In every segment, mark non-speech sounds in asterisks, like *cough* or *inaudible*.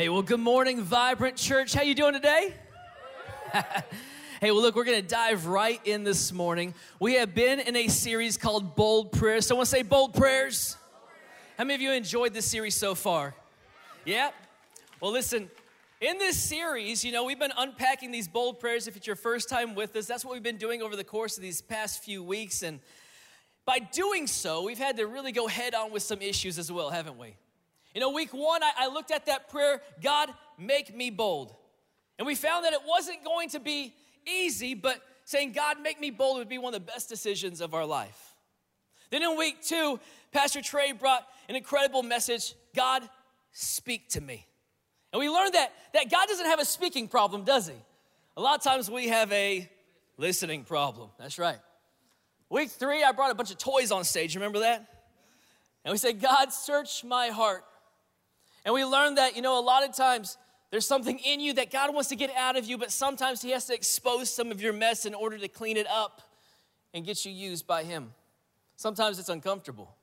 Hey, well, good morning, Vibrant Church. How you doing today? *laughs* hey, well, look, we're going to dive right in this morning. We have been in a series called Bold Prayers. Someone say Bold Prayers. How many of you enjoyed this series so far? Yeah? Well, listen, in this series, you know, we've been unpacking these bold prayers. If it's your first time with us, that's what we've been doing over the course of these past few weeks. And by doing so, we've had to really go head on with some issues as well, haven't we? You know, week one, I, I looked at that prayer God, make me bold. And we found that it wasn't going to be easy, but saying, God, make me bold would be one of the best decisions of our life. Then in week two, Pastor Trey brought an incredible message God, speak to me. And we learned that, that God doesn't have a speaking problem, does he? A lot of times we have a listening problem. That's right. Week three, I brought a bunch of toys on stage. Remember that? And we said, God, search my heart. And we learned that, you know, a lot of times there's something in you that God wants to get out of you, but sometimes He has to expose some of your mess in order to clean it up and get you used by Him. Sometimes it's uncomfortable.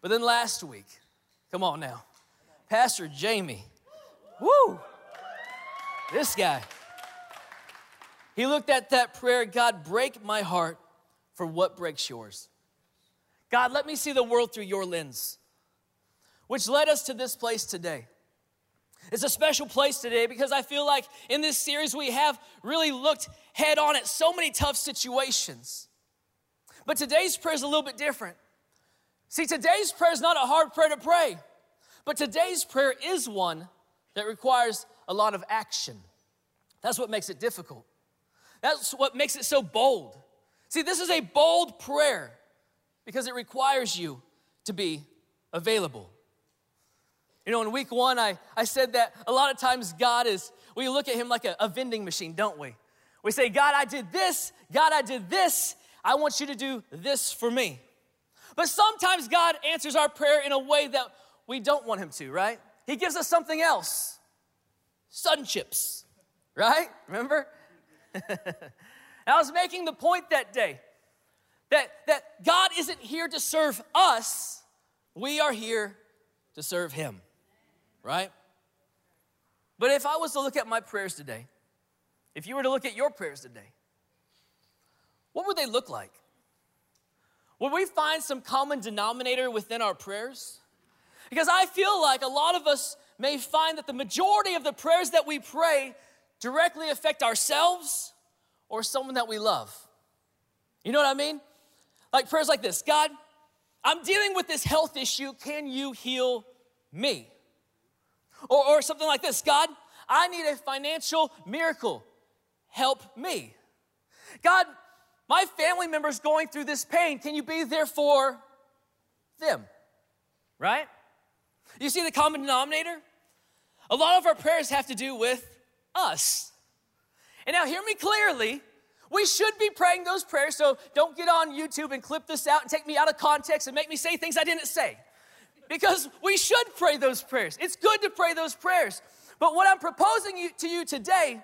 But then last week, come on now, Pastor Jamie, woo, this guy, he looked at that prayer God, break my heart for what breaks yours. God, let me see the world through your lens which led us to this place today. It's a special place today because I feel like in this series we have really looked head on at so many tough situations. But today's prayer is a little bit different. See, today's prayer is not a hard prayer to pray, but today's prayer is one that requires a lot of action. That's what makes it difficult. That's what makes it so bold. See, this is a bold prayer because it requires you to be available. You know, in week one, I, I said that a lot of times God is, we look at him like a, a vending machine, don't we? We say, God, I did this. God, I did this. I want you to do this for me. But sometimes God answers our prayer in a way that we don't want him to, right? He gives us something else sun chips, right? Remember? *laughs* I was making the point that day that, that God isn't here to serve us, we are here to serve him right? But if I was to look at my prayers today, if you were to look at your prayers today, what would they look like? Would we find some common denominator within our prayers? Because I feel like a lot of us may find that the majority of the prayers that we pray directly affect ourselves or someone that we love. You know what I mean? Like prayers like this God, I'm dealing with this health issue. Can you heal me? Or, or something like this God, I need a financial miracle. Help me. God, my family member's going through this pain. Can you be there for them? Right? You see the common denominator? A lot of our prayers have to do with us. And now, hear me clearly. We should be praying those prayers, so don't get on YouTube and clip this out and take me out of context and make me say things I didn't say because we should pray those prayers. It's good to pray those prayers. But what I'm proposing you, to you today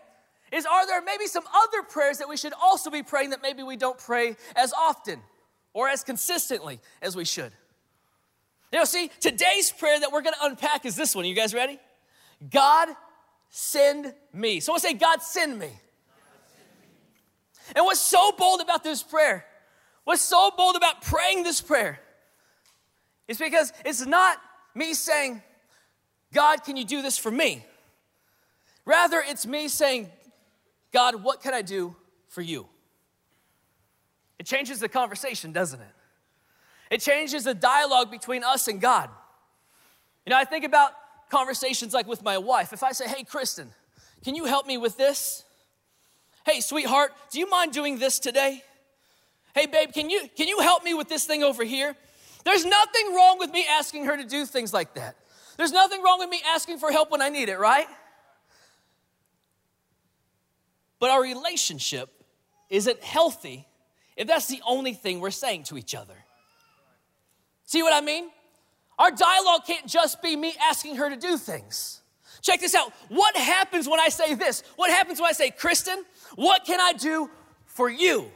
is are there maybe some other prayers that we should also be praying that maybe we don't pray as often or as consistently as we should? You know, see, today's prayer that we're gonna unpack is this one. You guys ready? God, send me. Someone say, God, send me. And what's so bold about this prayer? What's so bold about praying this prayer? It's because it's not me saying, God, can you do this for me? Rather, it's me saying, God, what can I do for you? It changes the conversation, doesn't it? It changes the dialogue between us and God. You know, I think about conversations like with my wife. If I say, hey, Kristen, can you help me with this? Hey, sweetheart, do you mind doing this today? Hey, babe, can you, can you help me with this thing over here? There's nothing wrong with me asking her to do things like that. There's nothing wrong with me asking for help when I need it, right? But our relationship isn't healthy if that's the only thing we're saying to each other. See what I mean? Our dialogue can't just be me asking her to do things. Check this out. What happens when I say this? What happens when I say, Kristen, what can I do for you?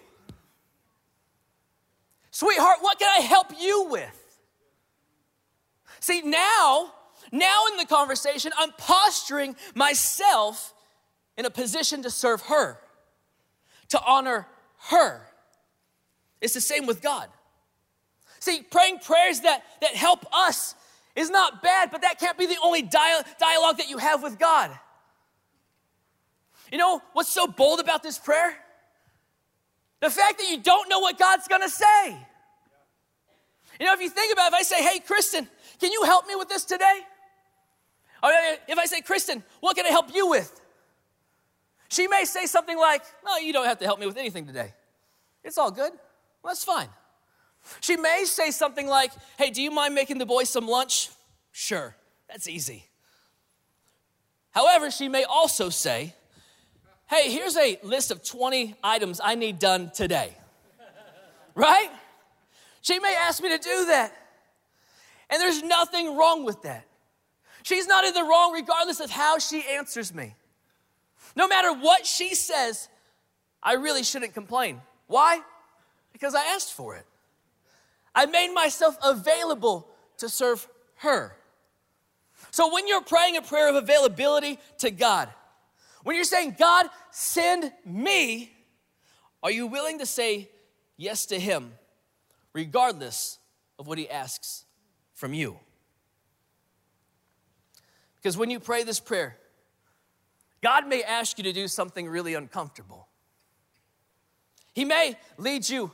Sweetheart, what can I help you with? See, now Now, in the conversation, I'm posturing myself in a position to serve her, to honor her. It's the same with God. See, praying prayers that, that help us is not bad, but that can't be the only dialogue that you have with God. You know what's so bold about this prayer? The fact that you don't know what God's gonna say. You know, if you think about it, if I say, hey, Kristen, can you help me with this today? Or if I say, Kristen, what can I help you with? She may say something like, no, you don't have to help me with anything today. It's all good. Well, that's fine. She may say something like, hey, do you mind making the boys some lunch? Sure, that's easy. However, she may also say, hey, here's a list of 20 items I need done today. right? She may ask me to do that. And there's nothing wrong with that. She's not in the wrong regardless of how she answers me. No matter what she says, I really shouldn't complain. Why? Because I asked for it. I made myself available to serve her. So when you're praying a prayer of availability to God, when you're saying, God, send me, are you willing to say yes to Him, regardless of what He asks from you? Because when you pray this prayer, God may ask you to do something really uncomfortable. He may lead you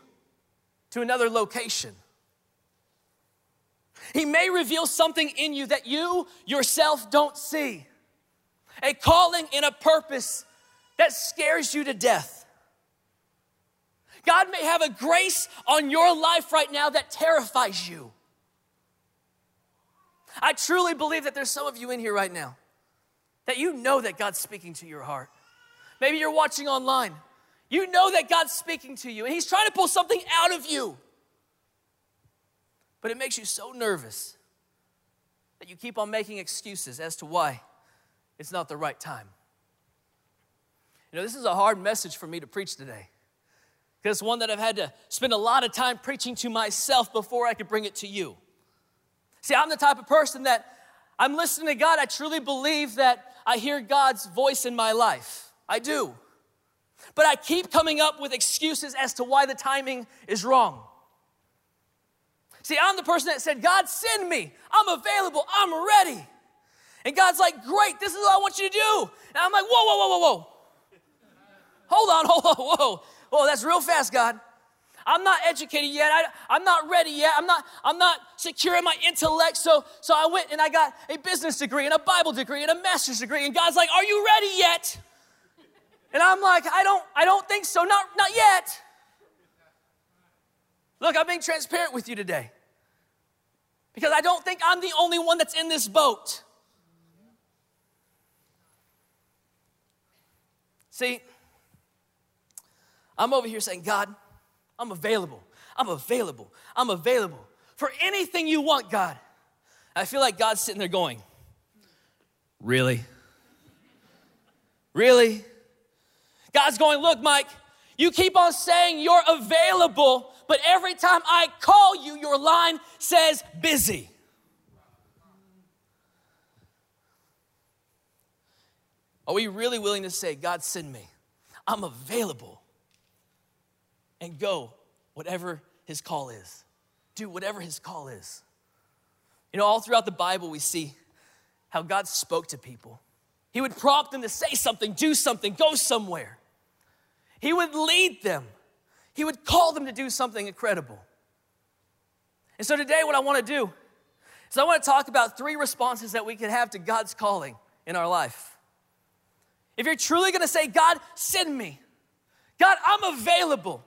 to another location. He may reveal something in you that you yourself don't see a calling and a purpose that scares you to death. God may have a grace on your life right now that terrifies you. I truly believe that there's some of you in here right now that you know that God's speaking to your heart. Maybe you're watching online. You know that God's speaking to you and He's trying to pull something out of you. But it makes you so nervous that you keep on making excuses as to why it's not the right time. You know, this is a hard message for me to preach today because it's one that I've had to spend a lot of time preaching to myself before I could bring it to you. See, I'm the type of person that I'm listening to God. I truly believe that I hear God's voice in my life. I do. But I keep coming up with excuses as to why the timing is wrong. See, I'm the person that said, God, send me. I'm available. I'm ready. And God's like, great, this is what I want you to do. And I'm like, whoa, whoa, whoa, whoa, whoa. Hold on, *laughs* hold on, whoa. Whoa, that's real fast, God. I'm not educated yet. I, am not ready yet. I'm not, I'm not secure in my intellect. So, so I went and I got a business degree and a Bible degree and a master's degree. And God's like, Are you ready yet? And I'm like, I don't, I don't think so. Not, not yet. Look, I'm being transparent with you today. Because I don't think I'm the only one that's in this boat. See, I'm over here saying, God, I'm available. I'm available. I'm available for anything you want, God. I feel like God's sitting there going, Really? Really? God's going, Look, Mike, you keep on saying you're available, but every time I call you, your line says busy. Are we really willing to say, God, send me? I'm available. And go whatever his call is. Do whatever his call is. You know, all throughout the Bible, we see how God spoke to people. He would prompt them to say something, do something, go somewhere. He would lead them. He would call them to do something incredible. And so today, what I want to do is I want to talk about three responses that we can have to God's calling in our life. If you're truly gonna say, God, send me, God, I'm available,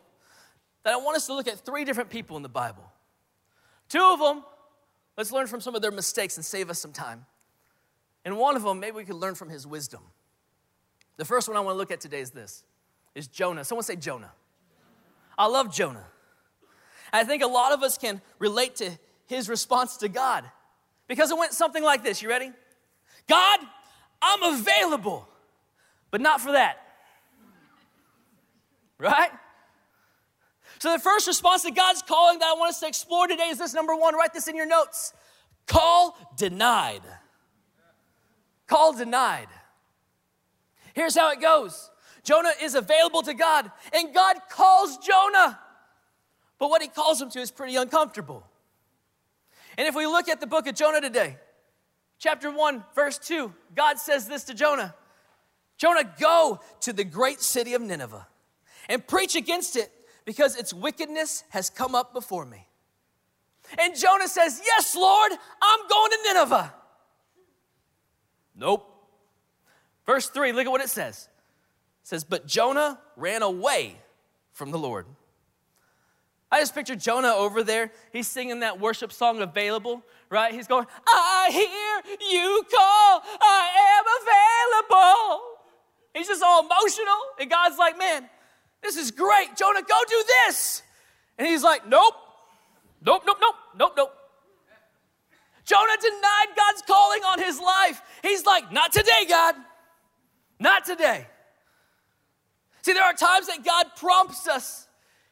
then I want us to look at three different people in the Bible. Two of them, let's learn from some of their mistakes and save us some time. And one of them, maybe we could learn from his wisdom. The first one I wanna look at today is this, is Jonah. Someone say Jonah. I love Jonah. I think a lot of us can relate to his response to God because it went something like this. You ready? God, I'm available but not for that. Right? So, the first response to God's calling that I want us to explore today is this number one. Write this in your notes call denied. Call denied. Here's how it goes Jonah is available to God, and God calls Jonah. But what he calls him to is pretty uncomfortable. And if we look at the book of Jonah today, chapter 1, verse 2, God says this to Jonah Jonah, go to the great city of Nineveh and preach against it because its wickedness has come up before me. And Jonah says, Yes, Lord, I'm going to Nineveh. Nope. Verse 3, look at what it says. It says, But Jonah ran away from the Lord. I just picture Jonah over there. He's singing that worship song available, right? He's going, I hear you call, I am available. He's just all emotional. And God's like, man, this is great. Jonah, go do this. And he's like, nope, nope, nope, nope, nope, nope. Jonah denied God's calling on his life. He's like, not today, God. Not today. See, there are times that God prompts us.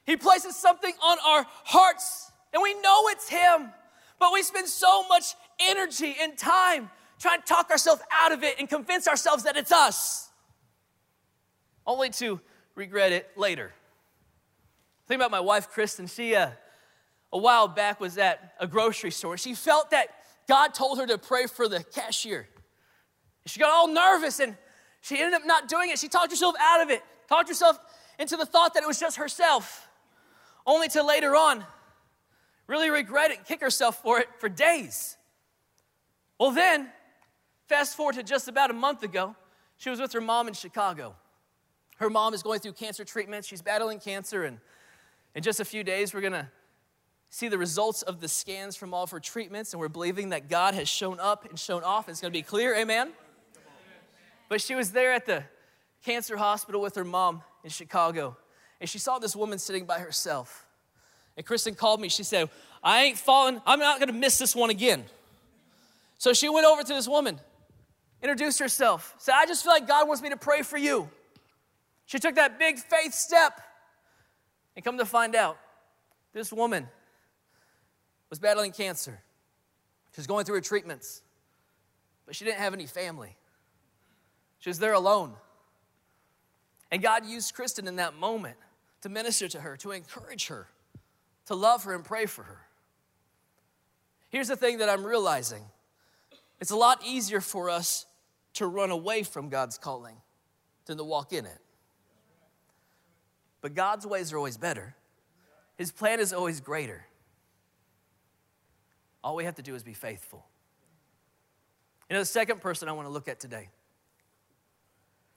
He places something on our hearts, and we know it's Him, but we spend so much energy and time trying to talk ourselves out of it and convince ourselves that it's us, only to regret it later. Think about my wife, Kristen. She, uh, a while back, was at a grocery store. She felt that God told her to pray for the cashier. She got all nervous and she ended up not doing it. She talked herself out of it, talked herself into the thought that it was just herself, only to later on really regret it, kick herself for it for days. Well, then, fast forward to just about a month ago, she was with her mom in Chicago. Her mom is going through cancer treatment. She's battling cancer, and in just a few days, we're going to see the results of the scans from all of her treatments, and we're believing that God has shown up and shown off. It's going to be clear, amen? But she was there at the cancer hospital with her mom in Chicago, and she saw this woman sitting by herself. And Kristen called me. She said, I ain't falling, I'm not gonna miss this one again. So she went over to this woman, introduced herself, said, I just feel like God wants me to pray for you. She took that big faith step and come to find out, this woman was battling cancer. She was going through her treatments, but she didn't have any family. She was there alone. And God used Kristen in that moment to minister to her, to encourage her, to love her and pray for her. Here's the thing that I'm realizing it's a lot easier for us to run away from God's calling than to walk in it. But God's ways are always better, His plan is always greater. All we have to do is be faithful. You know, the second person I want to look at today,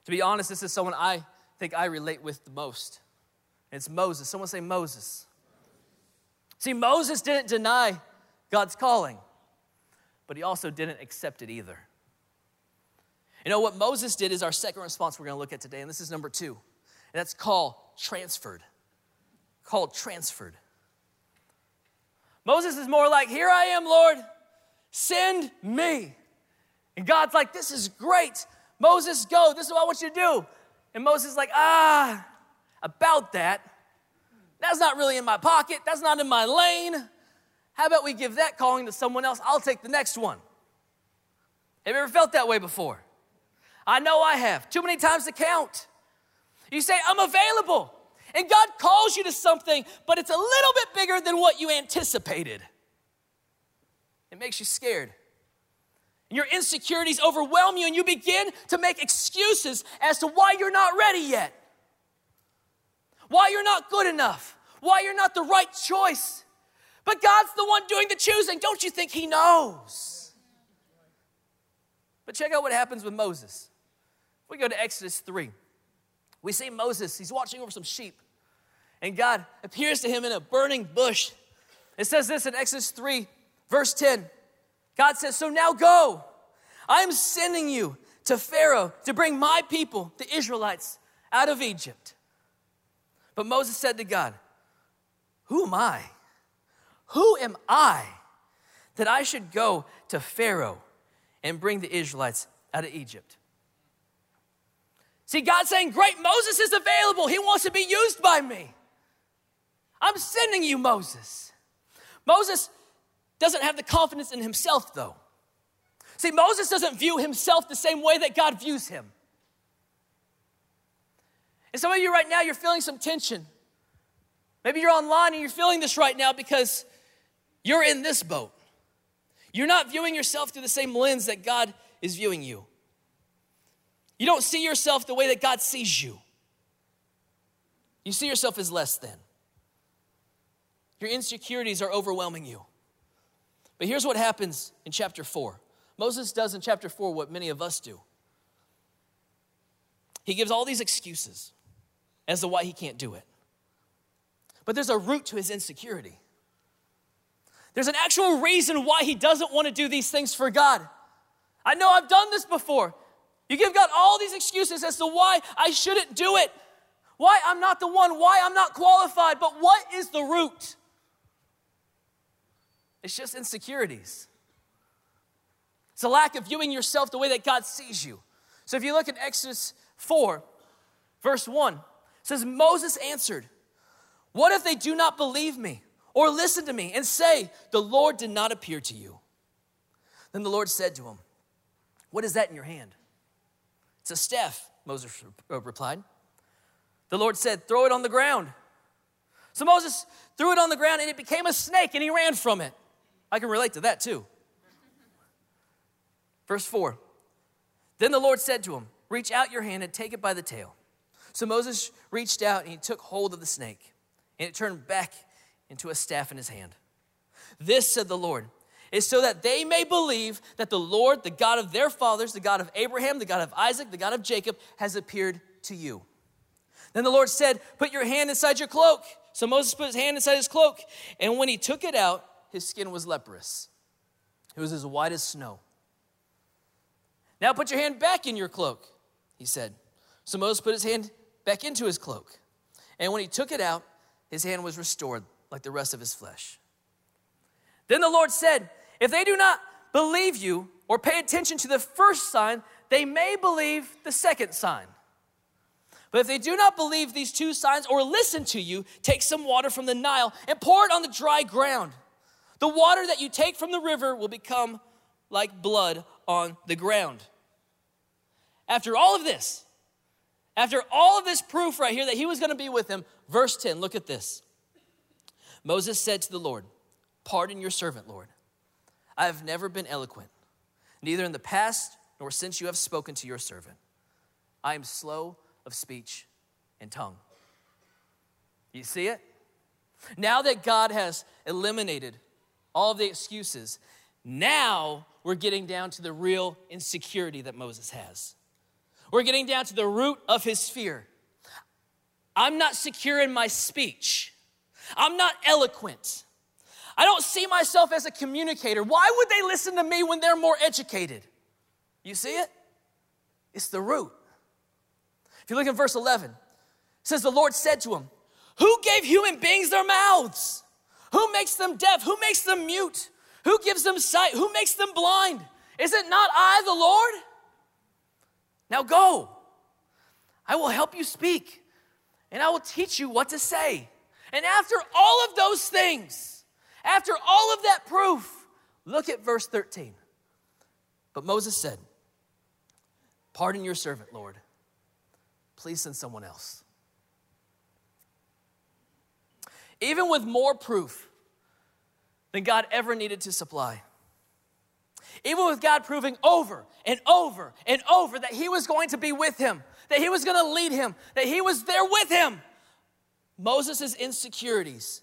to be honest, this is someone I think I relate with the most. It's Moses. Someone say Moses. See, Moses didn't deny God's calling, but he also didn't accept it either. You know, what Moses did is our second response we're going to look at today, and this is number two. And that's called transferred. Called transferred. Moses is more like, Here I am, Lord, send me. And God's like, This is great. Moses, go. This is what I want you to do. And Moses is like, Ah, about that. That's not really in my pocket. That's not in my lane. How about we give that calling to someone else? I'll take the next one. Have you ever felt that way before? I know I have. Too many times to count. You say, I'm available. And God calls you to something, but it's a little bit bigger than what you anticipated. It makes you scared. And Your insecurities overwhelm you, and you begin to make excuses as to why you're not ready yet, why you're not good enough, why you're not the right choice. But God's the one doing the choosing. Don't you think He knows? But check out what happens with Moses. We go to Exodus 3, we see Moses, he's watching over some sheep and God appears to him in a burning bush. It says this in Exodus 3, verse 10. God says, So now go. I am sending you to Pharaoh to bring my people, the Israelites, out of Egypt. But Moses said to God, Who am I? Who am I that I should go to Pharaoh and bring the Israelites out of Egypt? See, God's saying, Great, Moses is available. He wants to be used by me. I'm sending you, Moses. Moses doesn't have the confidence in himself, though. See, Moses doesn't view himself the same way that God views him. And some of you right now, you're feeling some tension. Maybe you're online and you're feeling this right now because you're in this boat. You're not viewing yourself through the same lens that God is viewing you. You don't see yourself the way that God sees you. You see yourself as less than. Your insecurities are overwhelming you. But here's what happens in chapter 4. Moses does in chapter 4 what many of us do. He gives all these excuses as to why he can't do it. But there's a root to his insecurity. There's an actual reason why he doesn't want to do these things for God. I know I've done this before. You give God all these excuses as to why I shouldn't do it, why I'm not the one, why I'm not qualified, but what is the root? It's just insecurities. It's a lack of viewing yourself the way that God sees you. So if you look at Exodus 4, verse 1, says, Moses answered, What if they do not believe me or listen to me and say, The Lord did not appear to you? Then the Lord said to him, What is that in your hand? It's a staff, Moses uh, replied. The Lord said, Throw it on the ground. So Moses threw it on the ground and it became a snake and he ran from it. I can relate to that too. Verse 4 Then the Lord said to him, Reach out your hand and take it by the tail. So Moses reached out and he took hold of the snake, and it turned back into a staff in his hand. This, said the Lord, is so that they may believe that the Lord, the God of their fathers, the God of Abraham, the God of Isaac, the God of Jacob, has appeared to you. Then the Lord said, Put your hand inside your cloak. So Moses put his hand inside his cloak, and when he took it out, his skin was leprous. It was as white as snow. Now put your hand back in your cloak, he said. So Moses put his hand back into his cloak. And when he took it out, his hand was restored like the rest of his flesh. Then the Lord said, If they do not believe you or pay attention to the first sign, they may believe the second sign. But if they do not believe these two signs or listen to you, take some water from the Nile and pour it on the dry ground. The water that you take from the river will become like blood on the ground. After all of this, after all of this proof right here that he was going to be with him, verse 10, look at this. Moses said to the Lord, Pardon your servant, Lord. I have never been eloquent, neither in the past nor since you have spoken to your servant. I am slow of speech and tongue. You see it? Now that God has eliminated all of the excuses, now we're getting down to the real insecurity that Moses has. We're getting down to the root of his fear. I'm not secure in my speech. I'm not eloquent. I don't see myself as a communicator. Why would they listen to me when they're more educated? You see it? It's the root. If you look at verse 11, it says, The Lord said to him, Who gave human beings their mouths? Who makes them deaf? Who makes them mute? Who gives them sight? Who makes them blind? Is it not I, the Lord? Now go. I will help you speak, and I will teach you what to say. And after all of those things, after all of that proof, look at verse 13. But Moses said, Pardon your servant, Lord. Please send someone else. Even with more proof than God ever needed to supply. Even with God proving over and over and over that He was going to be with him, that He was going to lead him, that He was there with him, Moses' insecurities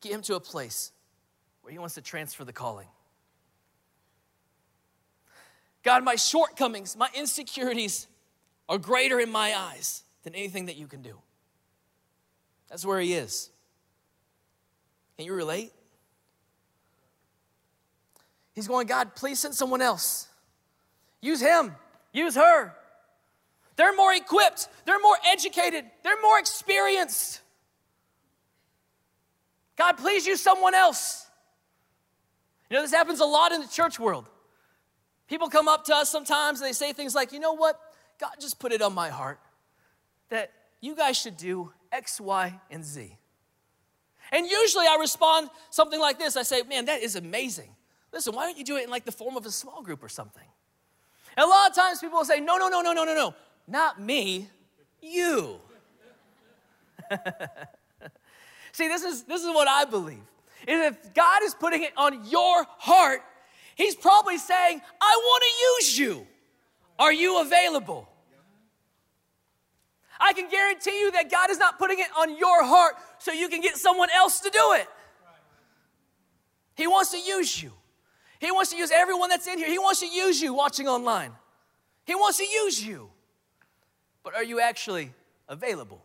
get him to a place where he wants to transfer the calling. God, my shortcomings, my insecurities are greater in my eyes than anything that you can do. That's where he is. Can you relate? He's going, God, please send someone else. Use him, use her. They're more equipped, they're more educated, they're more experienced. God, please use someone else. You know, this happens a lot in the church world. People come up to us sometimes and they say things like, you know what? God just put it on my heart that you guys should do X, Y, and Z. And usually I respond something like this I say, man, that is amazing. listen, why don't you do it in like the form of a small group or something? And a lot of times people will say, no, no, no, no, no, no, no, not me, you. *laughs* See, this is, this is what I believe. Is if God is putting it on your heart, He's probably saying, I want to use you. Are you available? I can guarantee you that God is not putting it on your heart so you can get someone else to do it. He wants to use you. He wants to use everyone that's in here. He wants to use you watching online. He wants to use you. But are you actually available?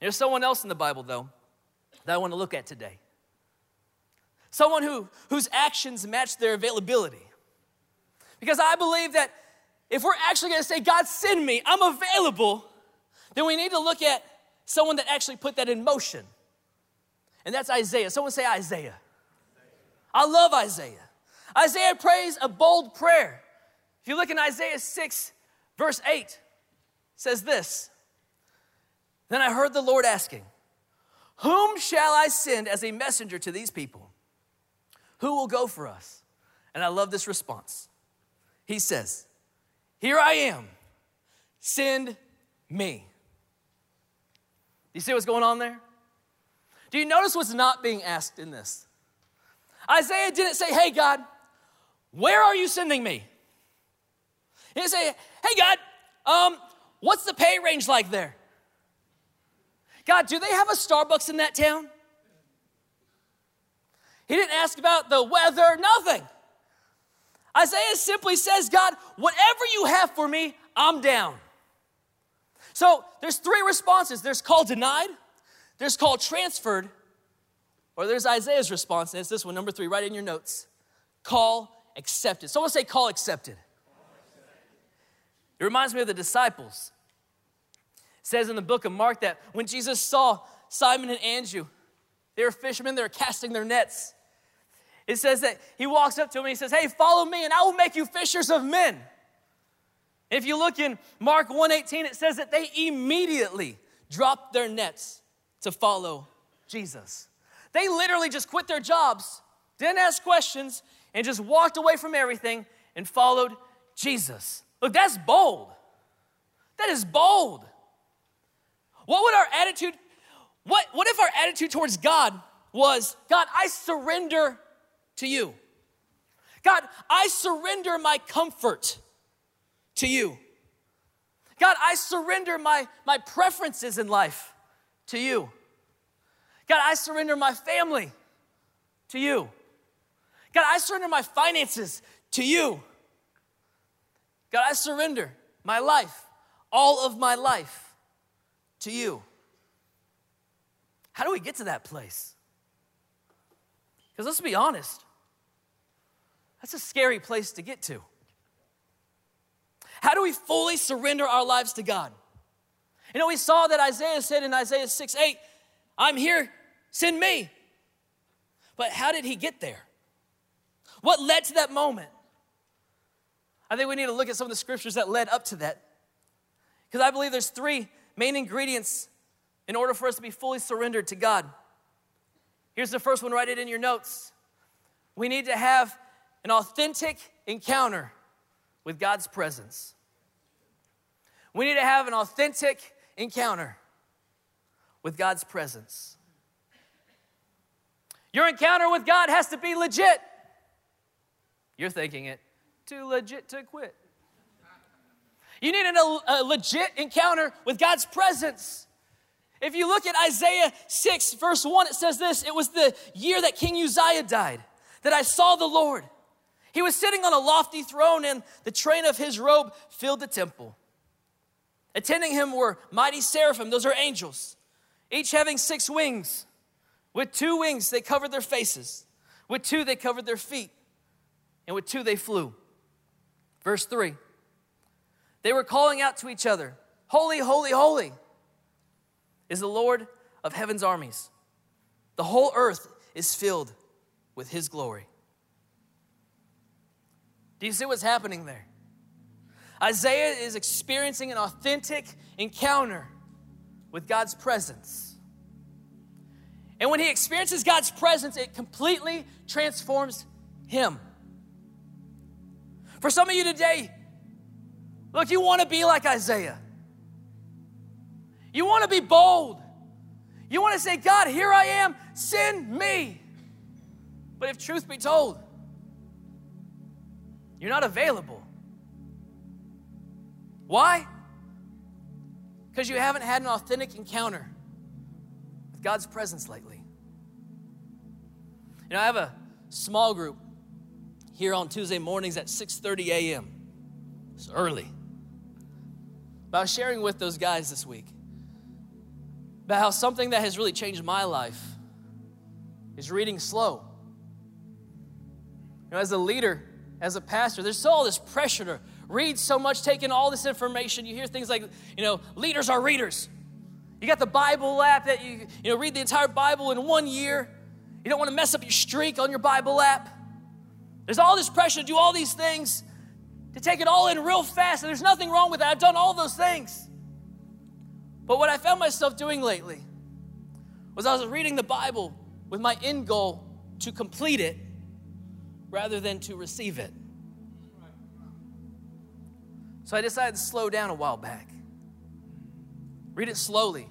There's someone else in the Bible, though, that I want to look at today. Someone who, whose actions match their availability. Because I believe that if we're actually going to say, God, send me, I'm available, then we need to look at someone that actually put that in motion. And that's Isaiah. Someone say Isaiah. I love Isaiah. Isaiah prays a bold prayer. If you look in Isaiah 6, verse 8, says this Then I heard the Lord asking, Whom shall I send as a messenger to these people? Who will go for us? And I love this response. He says, Here I am, send me. You see what's going on there? Do you notice what's not being asked in this? Isaiah didn't say, Hey, God, where are you sending me? He didn't say, Hey, God, um, what's the pay range like there? God, do they have a Starbucks in that town? He didn't ask about the weather, nothing. Isaiah simply says, God, whatever you have for me, I'm down. So there's three responses there's called denied, there's called transferred, or there's Isaiah's response, and it's this one, number three, right in your notes. Call accepted. Someone say call accepted. It reminds me of the disciples. Says in the book of Mark that when Jesus saw Simon and Andrew, they were fishermen, they were casting their nets. It says that he walks up to him and he says, Hey, follow me, and I will make you fishers of men. If you look in Mark 1:18, it says that they immediately dropped their nets to follow Jesus. They literally just quit their jobs, didn't ask questions, and just walked away from everything and followed Jesus. Look, that's bold. That is bold. What would our attitude, what, what if our attitude towards God was, God, I surrender to you? God, I surrender my comfort to you. God, I surrender my, my preferences in life to you. God, I surrender my family to you. God, I surrender my finances to you. God, I surrender my life, all of my life to you. How do we get to that place? Because let's be honest, that's a scary place to get to. How do we fully surrender our lives to God? You know, we saw that Isaiah said in Isaiah 6 8, I'm here Send me. But how did he get there? What led to that moment? I think we need to look at some of the scriptures that led up to that. Because I believe there's three main ingredients in order for us to be fully surrendered to God. Here's the first one, write it in your notes. We need to have an authentic encounter with God's presence. We need to have an authentic encounter with God's presence. Your encounter with God has to be legit. You're thinking it, too legit to quit. You need a, legit encounter with God's presence. If you look at Isaiah 6, verse 1, it says this It was the year that King Uzziah died that I saw the Lord. He was sitting on a lofty throne, and the train of his robe filled the temple. Attending him were mighty seraphim, those are angels, each having six wings. With two wings, they covered their faces. With two, they covered their feet. And with two, they flew. Verse 3 They were calling out to each other Holy, holy, holy is the Lord of heaven's armies. The whole earth is filled with his glory. Do you see what's happening there? Isaiah is experiencing an authentic encounter with God's presence. And when he experiences God's presence, it completely transforms him. For some of you today, look, you want to be like Isaiah. You want to be bold. You want to say, God, here I am, send me. But if truth be told, you're not available. Why? Because you haven't had an authentic encounter with God's presence lately. You know, I have a small group here on Tuesday mornings at 6:30 a.m. It's early. Was sharing with those guys this week about how something that has really changed my life is reading slow. You know, as a leader, as a pastor, there's all this pressure to read so much, take in all this information. You hear things like, you know, leaders are readers. You got the Bible app that you, you know, read the entire Bible in one year. You don't want to mess up your streak on your Bible app. There's all this pressure to do all these things, to take it all in real fast, and there's nothing wrong with that. I've done all those things. But what I found myself doing lately was I was reading the Bible with my end goal to complete it rather than to receive it. So I decided to slow down a while back. Read it slowly,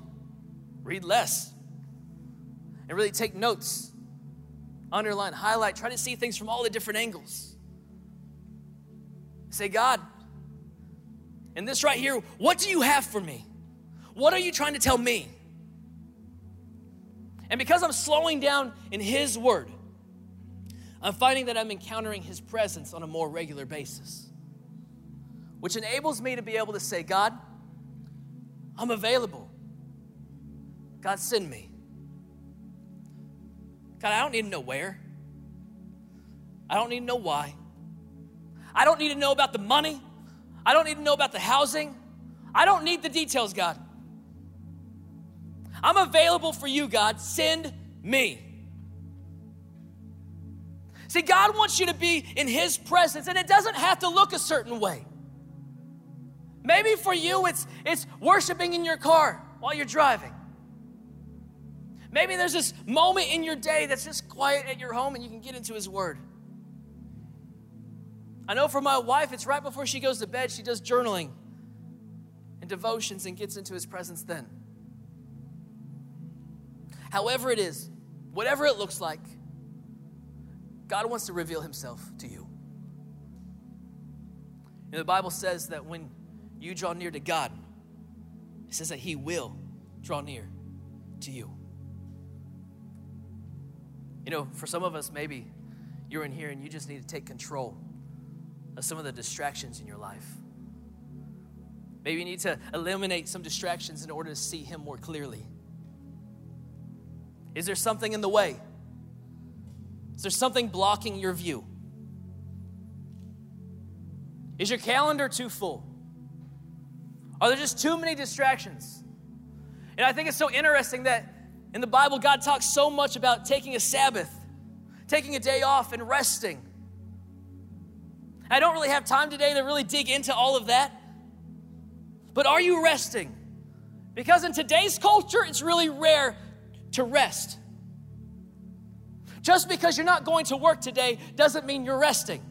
read less, and really take notes underline, highlight, try to see things from all the different angles. Say, God, in this right here, what do you have for me? What are you trying to tell me? And because I'm slowing down in His Word, I'm finding that I'm encountering His presence on a more regular basis, which enables me to be able to say, God, I'm available. God, send me. God, I don't need to know where. I don't need to know why. I don't need to know about the money. I don't need to know about the housing. I don't need the details, God. I'm available for you, God. Send me. See, God wants you to be in His presence, and it doesn't have to look a certain way. Maybe for you, it's, it's worshiping in your car while you're driving. Maybe there's this moment in your day that's just quiet at your home and you can get into His Word. I know for my wife, it's right before she goes to bed, she does journaling and devotions and gets into His presence then. However, it is, whatever it looks like, God wants to reveal Himself to you. And the Bible says that when you draw near to God, it says that He will draw near to you. You know, for some of us, maybe you're in here and you just need to take control of some of the distractions in your life. Maybe you need to eliminate some distractions in order to see Him more clearly. Is there something in the way? Is there something blocking your view? Is your calendar too full? Are there just too many distractions? And I think it's so interesting that in the Bible, God talks so much about taking a Sabbath, taking a day off, and resting. I don't really have time today to really dig into all of that. But are you resting? Because in today's culture, it's really rare to rest. Just because you're not going to work today doesn't mean you're resting.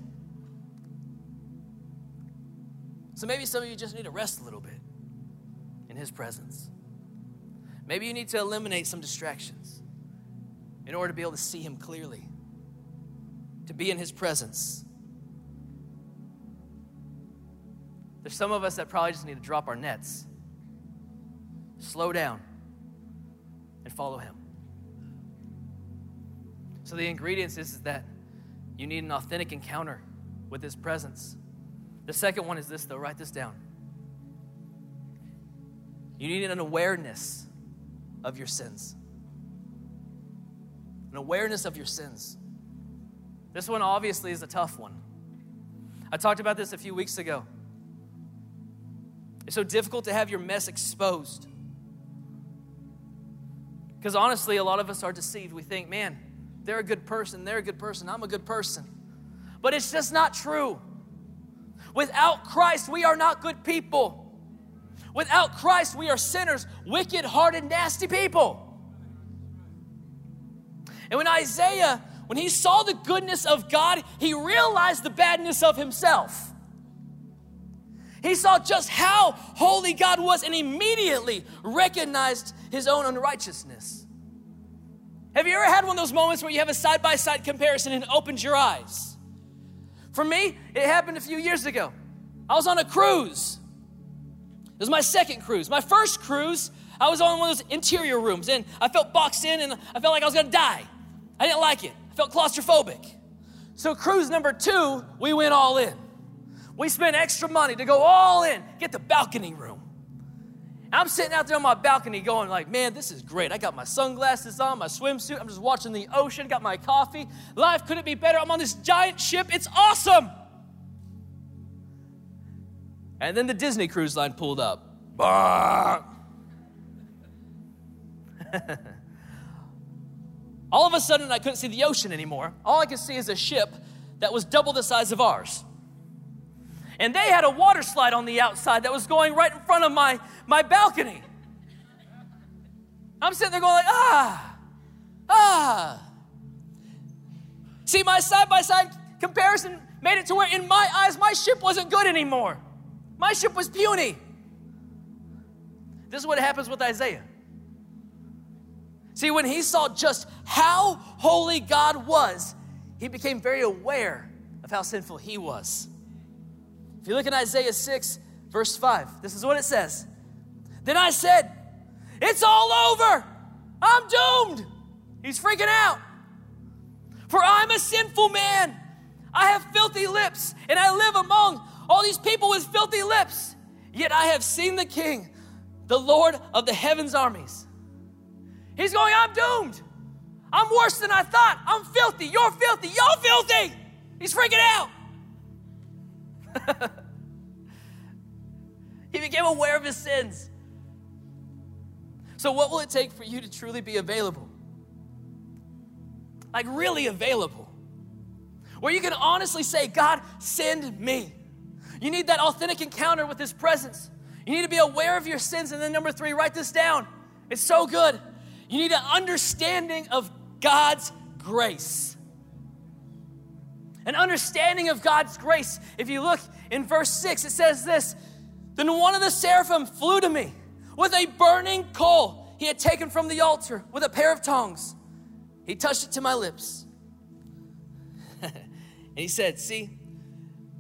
So maybe some of you just need to rest a little bit in His presence. Maybe you need to eliminate some distractions in order to be able to see Him clearly, to be in His presence. There's some of us that probably just need to drop our nets, slow down, and follow Him. So, the ingredients is that you need an authentic encounter with His presence. The second one is this, though, write this down. You need an awareness of your sins. An awareness of your sins. This one obviously is a tough one. I talked about this a few weeks ago. It's so difficult to have your mess exposed. Because honestly, a lot of us are deceived. We think, man, they're a good person, they're a good person, I'm a good person. But it's just not true. Without Christ, we are not good people. Without Christ, we are sinners, wicked, hearted, nasty people. And when Isaiah when he saw the goodness of God, he realized the badness of himself. He saw just how holy God was and immediately recognized his own unrighteousness. Have you ever had one of those moments where you have a side by side comparison and it opens your eyes? For me, it happened a few years ago. I was on a cruise. It was my second cruise. My first cruise, I was on one of those interior rooms and I felt boxed in and I felt like I was gonna die. I didn't like it. I felt claustrophobic. So, cruise number two, we went all in. We spent extra money to go all in, get the balcony room. I'm sitting out there on my balcony going like, man, this is great. I got my sunglasses on, my swimsuit. I'm just watching the ocean, got my coffee. Life couldn't be better. I'm on this giant ship. It's awesome. And then the Disney cruise line pulled up. *laughs* All of a sudden, I couldn't see the ocean anymore. All I could see is a ship that was double the size of ours. And they had a water slide on the outside that was going right in front of my, my balcony. I'm sitting there going like, ah, ah. See, my side by side comparison made it to where, in my eyes, my ship wasn't good anymore. My ship was puny. This is what happens with Isaiah. See, when he saw just how holy God was, he became very aware of how sinful he was. You look at Isaiah 6, verse 5, this is what it says. Then I said, It's all over. I'm doomed. He's freaking out. For I'm a sinful man. I have filthy lips, and I live among all these people with filthy lips. Yet I have seen the King, the Lord of the heavens' armies. He's going, I'm doomed. I'm worse than I thought. I'm filthy. You're filthy. Y'all filthy. He's freaking out. *laughs* he became aware of his sins. So, what will it take for you to truly be available? Like, really available. Where you can honestly say, God, send me. You need that authentic encounter with His presence. You need to be aware of your sins. And then, number three, write this down. It's so good. You need an understanding of God's grace. An understanding of God's grace. If you look in verse 6, it says this Then one of the seraphim flew to me with a burning coal he had taken from the altar with a pair of tongs. He touched it to my lips. *laughs* and he said, See,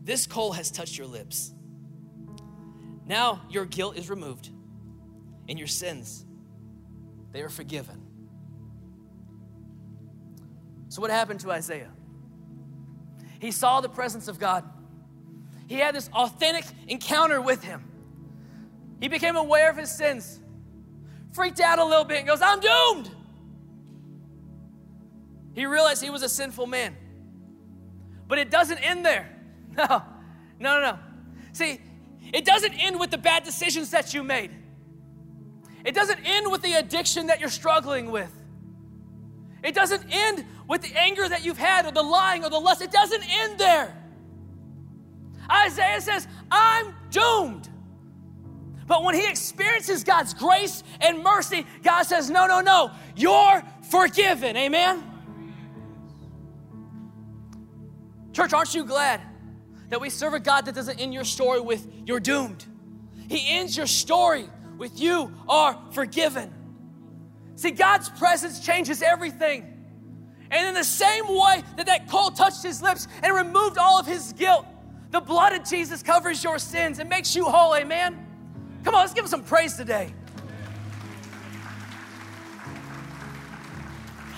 this coal has touched your lips. Now your guilt is removed and your sins, they are forgiven. So, what happened to Isaiah? He saw the presence of God. He had this authentic encounter with him. He became aware of his sins, freaked out a little bit, and goes, I'm doomed. He realized he was a sinful man. But it doesn't end there. *laughs* No, no, no, no. See, it doesn't end with the bad decisions that you made. It doesn't end with the addiction that you're struggling with. It doesn't end with the anger that you've had or the lying or the lust. It doesn't end there. Isaiah says, I'm doomed. But when he experiences God's grace and mercy, God says, No, no, no, you're forgiven. Amen? Church, aren't you glad that we serve a God that doesn't end your story with you're doomed? He ends your story with you are forgiven. See, God's presence changes everything. And in the same way that that coal touched his lips and removed all of his guilt, the blood of Jesus covers your sins and makes you whole. Amen? Come on, let's give him some praise today.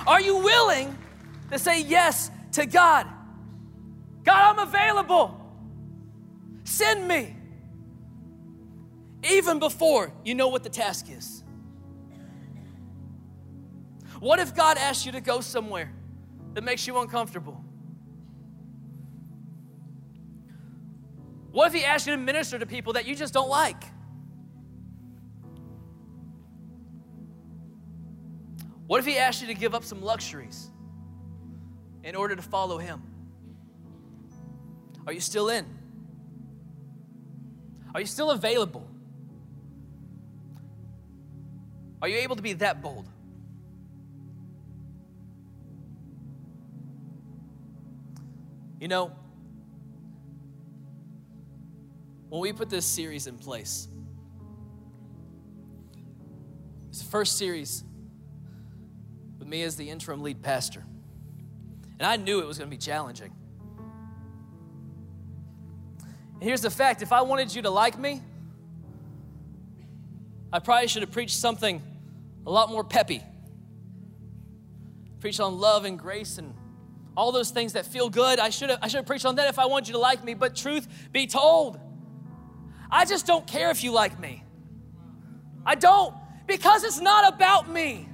Are you willing to say yes to God? God, I'm available. Send me. Even before you know what the task is. What if God asked you to go somewhere that makes you uncomfortable? What if He asked you to minister to people that you just don't like? What if He asked you to give up some luxuries in order to follow Him? Are you still in? Are you still available? Are you able to be that bold? You know, when we put this series in place, it's the first series with me as the interim lead pastor. And I knew it was going to be challenging. And here's the fact if I wanted you to like me, I probably should have preached something a lot more peppy. Preached on love and grace and all those things that feel good. I should have I should have preached on that if I wanted you to like me, but truth be told, I just don't care if you like me. I don't because it's not about me.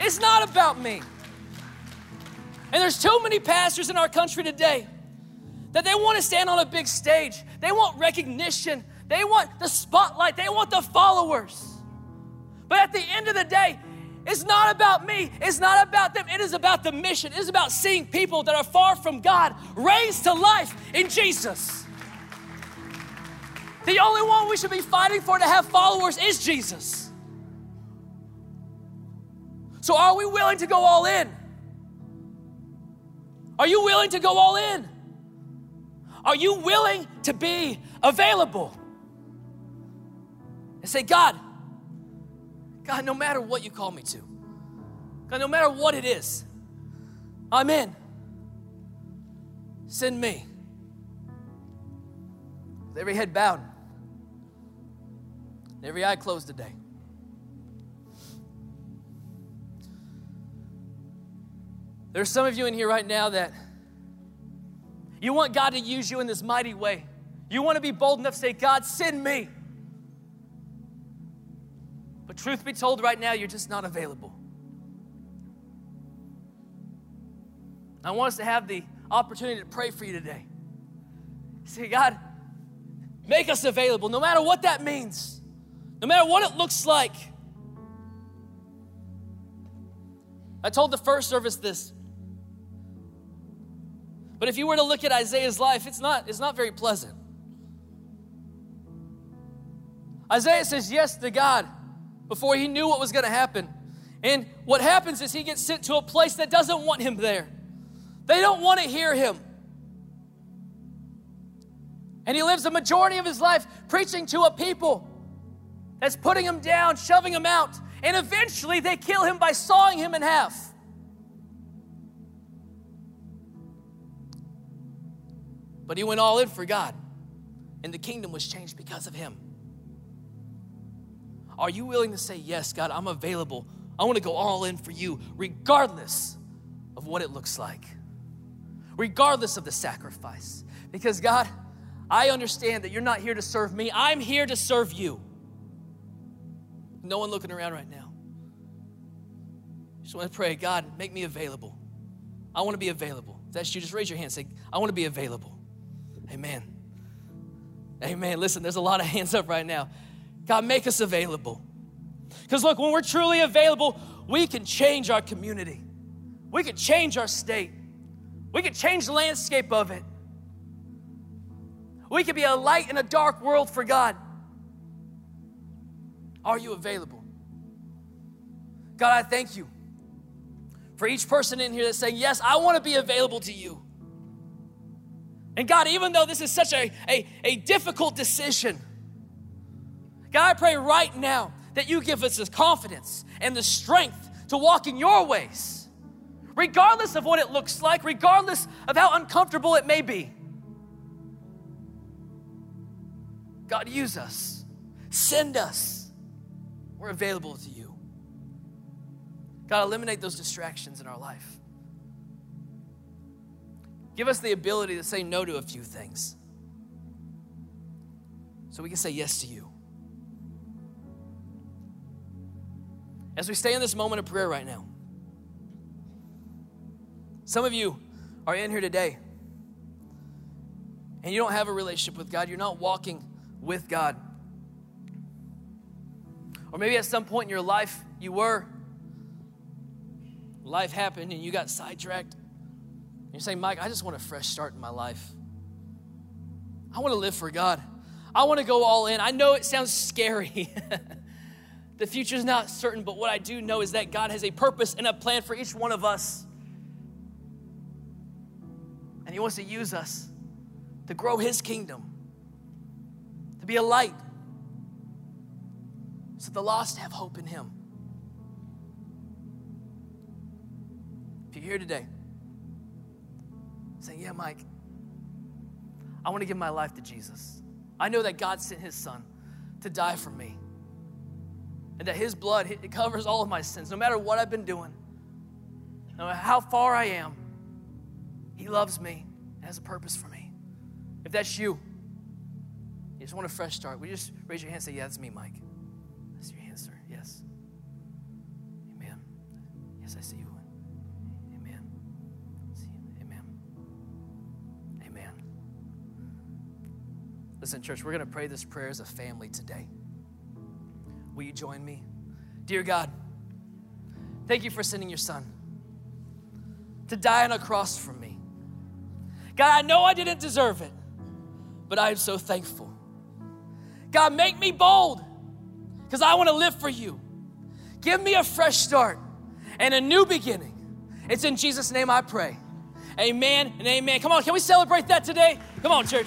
It's not about me. And there's too many pastors in our country today that they want to stand on a big stage. They want recognition. They want the spotlight. They want the followers. But at the end of the day, it's not about me. It's not about them. It is about the mission. It is about seeing people that are far from God raised to life in Jesus. The only one we should be fighting for to have followers is Jesus. So, are we willing to go all in? Are you willing to go all in? Are you willing to be available? And say, God, God, no matter what you call me to, God, no matter what it is, I'm in. Send me. With every head bowed, every eye closed today. There's some of you in here right now that you want God to use you in this mighty way. You want to be bold enough to say, God, send me. Truth be told, right now, you're just not available. I want us to have the opportunity to pray for you today. Say, God, make us available, no matter what that means, no matter what it looks like. I told the first service this. But if you were to look at Isaiah's life, it's not, it's not very pleasant. Isaiah says yes to God before he knew what was going to happen. And what happens is he gets sent to a place that doesn't want him there. They don't want to hear him. And he lives the majority of his life preaching to a people that's putting him down, shoving him out. And eventually they kill him by sawing him in half. But he went all in for God, and the kingdom was changed because of him. Are you willing to say, Yes, God, I'm available? I want to go all in for you, regardless of what it looks like, regardless of the sacrifice. Because, God, I understand that you're not here to serve me, I'm here to serve you. No one looking around right now. Just want to pray, God, make me available. I want to be available. If that's you, just raise your hand. Say, I want to be available. Amen. Amen. Listen, there's a lot of *laughs* hands up right now. God, make us available. Because look, when we're truly available, we can change our community, we can change our state, we can change the landscape of it. We can be a light in a dark world for God. Are you available? God, I thank you for each person in here that's saying, Yes, I want to be available to you. And God, even though this is such a, a, a difficult decision, God, I pray right now that you give us the confidence and the strength to walk in your ways, regardless of what it looks like, regardless of how uncomfortable it may be. God, use us, send us. We're available to you. God, eliminate those distractions in our life. Give us the ability to say no to a few things so we can say yes to you. As we stay in this moment of prayer right now, some of you are in here today and you don't have a relationship with God, you're not walking with God. Or maybe at some point in your life you were, life happened and you got sidetracked. You're saying, Mike, I just want a fresh start in my life. I want to live for God. I want to go all in. I know it sounds scary. *laughs* the future is not certain, but what I do know is that God has a purpose and a plan for each one of us. And He wants to use us to grow His kingdom, to be a light, so the lost have hope in Him. If you're here today saying, Yeah, Mike, I want to give my life to Jesus. I know that God sent His Son to die for me. And that His blood it covers all of my sins, no matter what I've been doing, no matter how far I am. He loves me and has a purpose for me. If that's you, you just want a fresh start, we just raise your hand and say, Yeah, that's me, Mike. That's your hand, sir. Yes. Amen. Yes, I see you. Amen. See you. Amen. Amen. Listen, church, we're going to pray this prayer as a family today. Will you join me? Dear God, thank you for sending your son to die on a cross for me. God, I know I didn't deserve it, but I am so thankful. God, make me bold because I want to live for you. Give me a fresh start and a new beginning. It's in Jesus' name I pray. Amen and amen. Come on, can we celebrate that today? Come on, church.